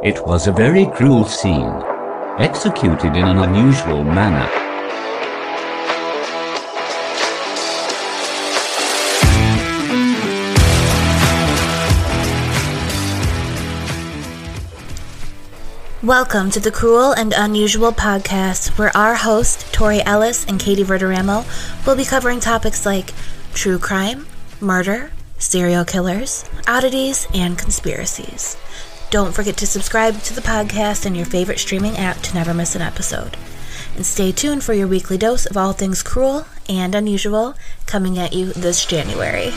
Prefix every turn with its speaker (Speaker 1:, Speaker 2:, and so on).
Speaker 1: It was a very cruel scene, executed in an unusual manner.
Speaker 2: Welcome to the Cruel and Unusual podcast, where our host, Tori Ellis and Katie Verderamo, will be covering topics like true crime, murder, serial killers, oddities, and conspiracies. Don't forget to subscribe to the podcast in your favorite streaming app to never miss an episode. And stay tuned for your weekly dose of all things cruel and unusual coming at you this January.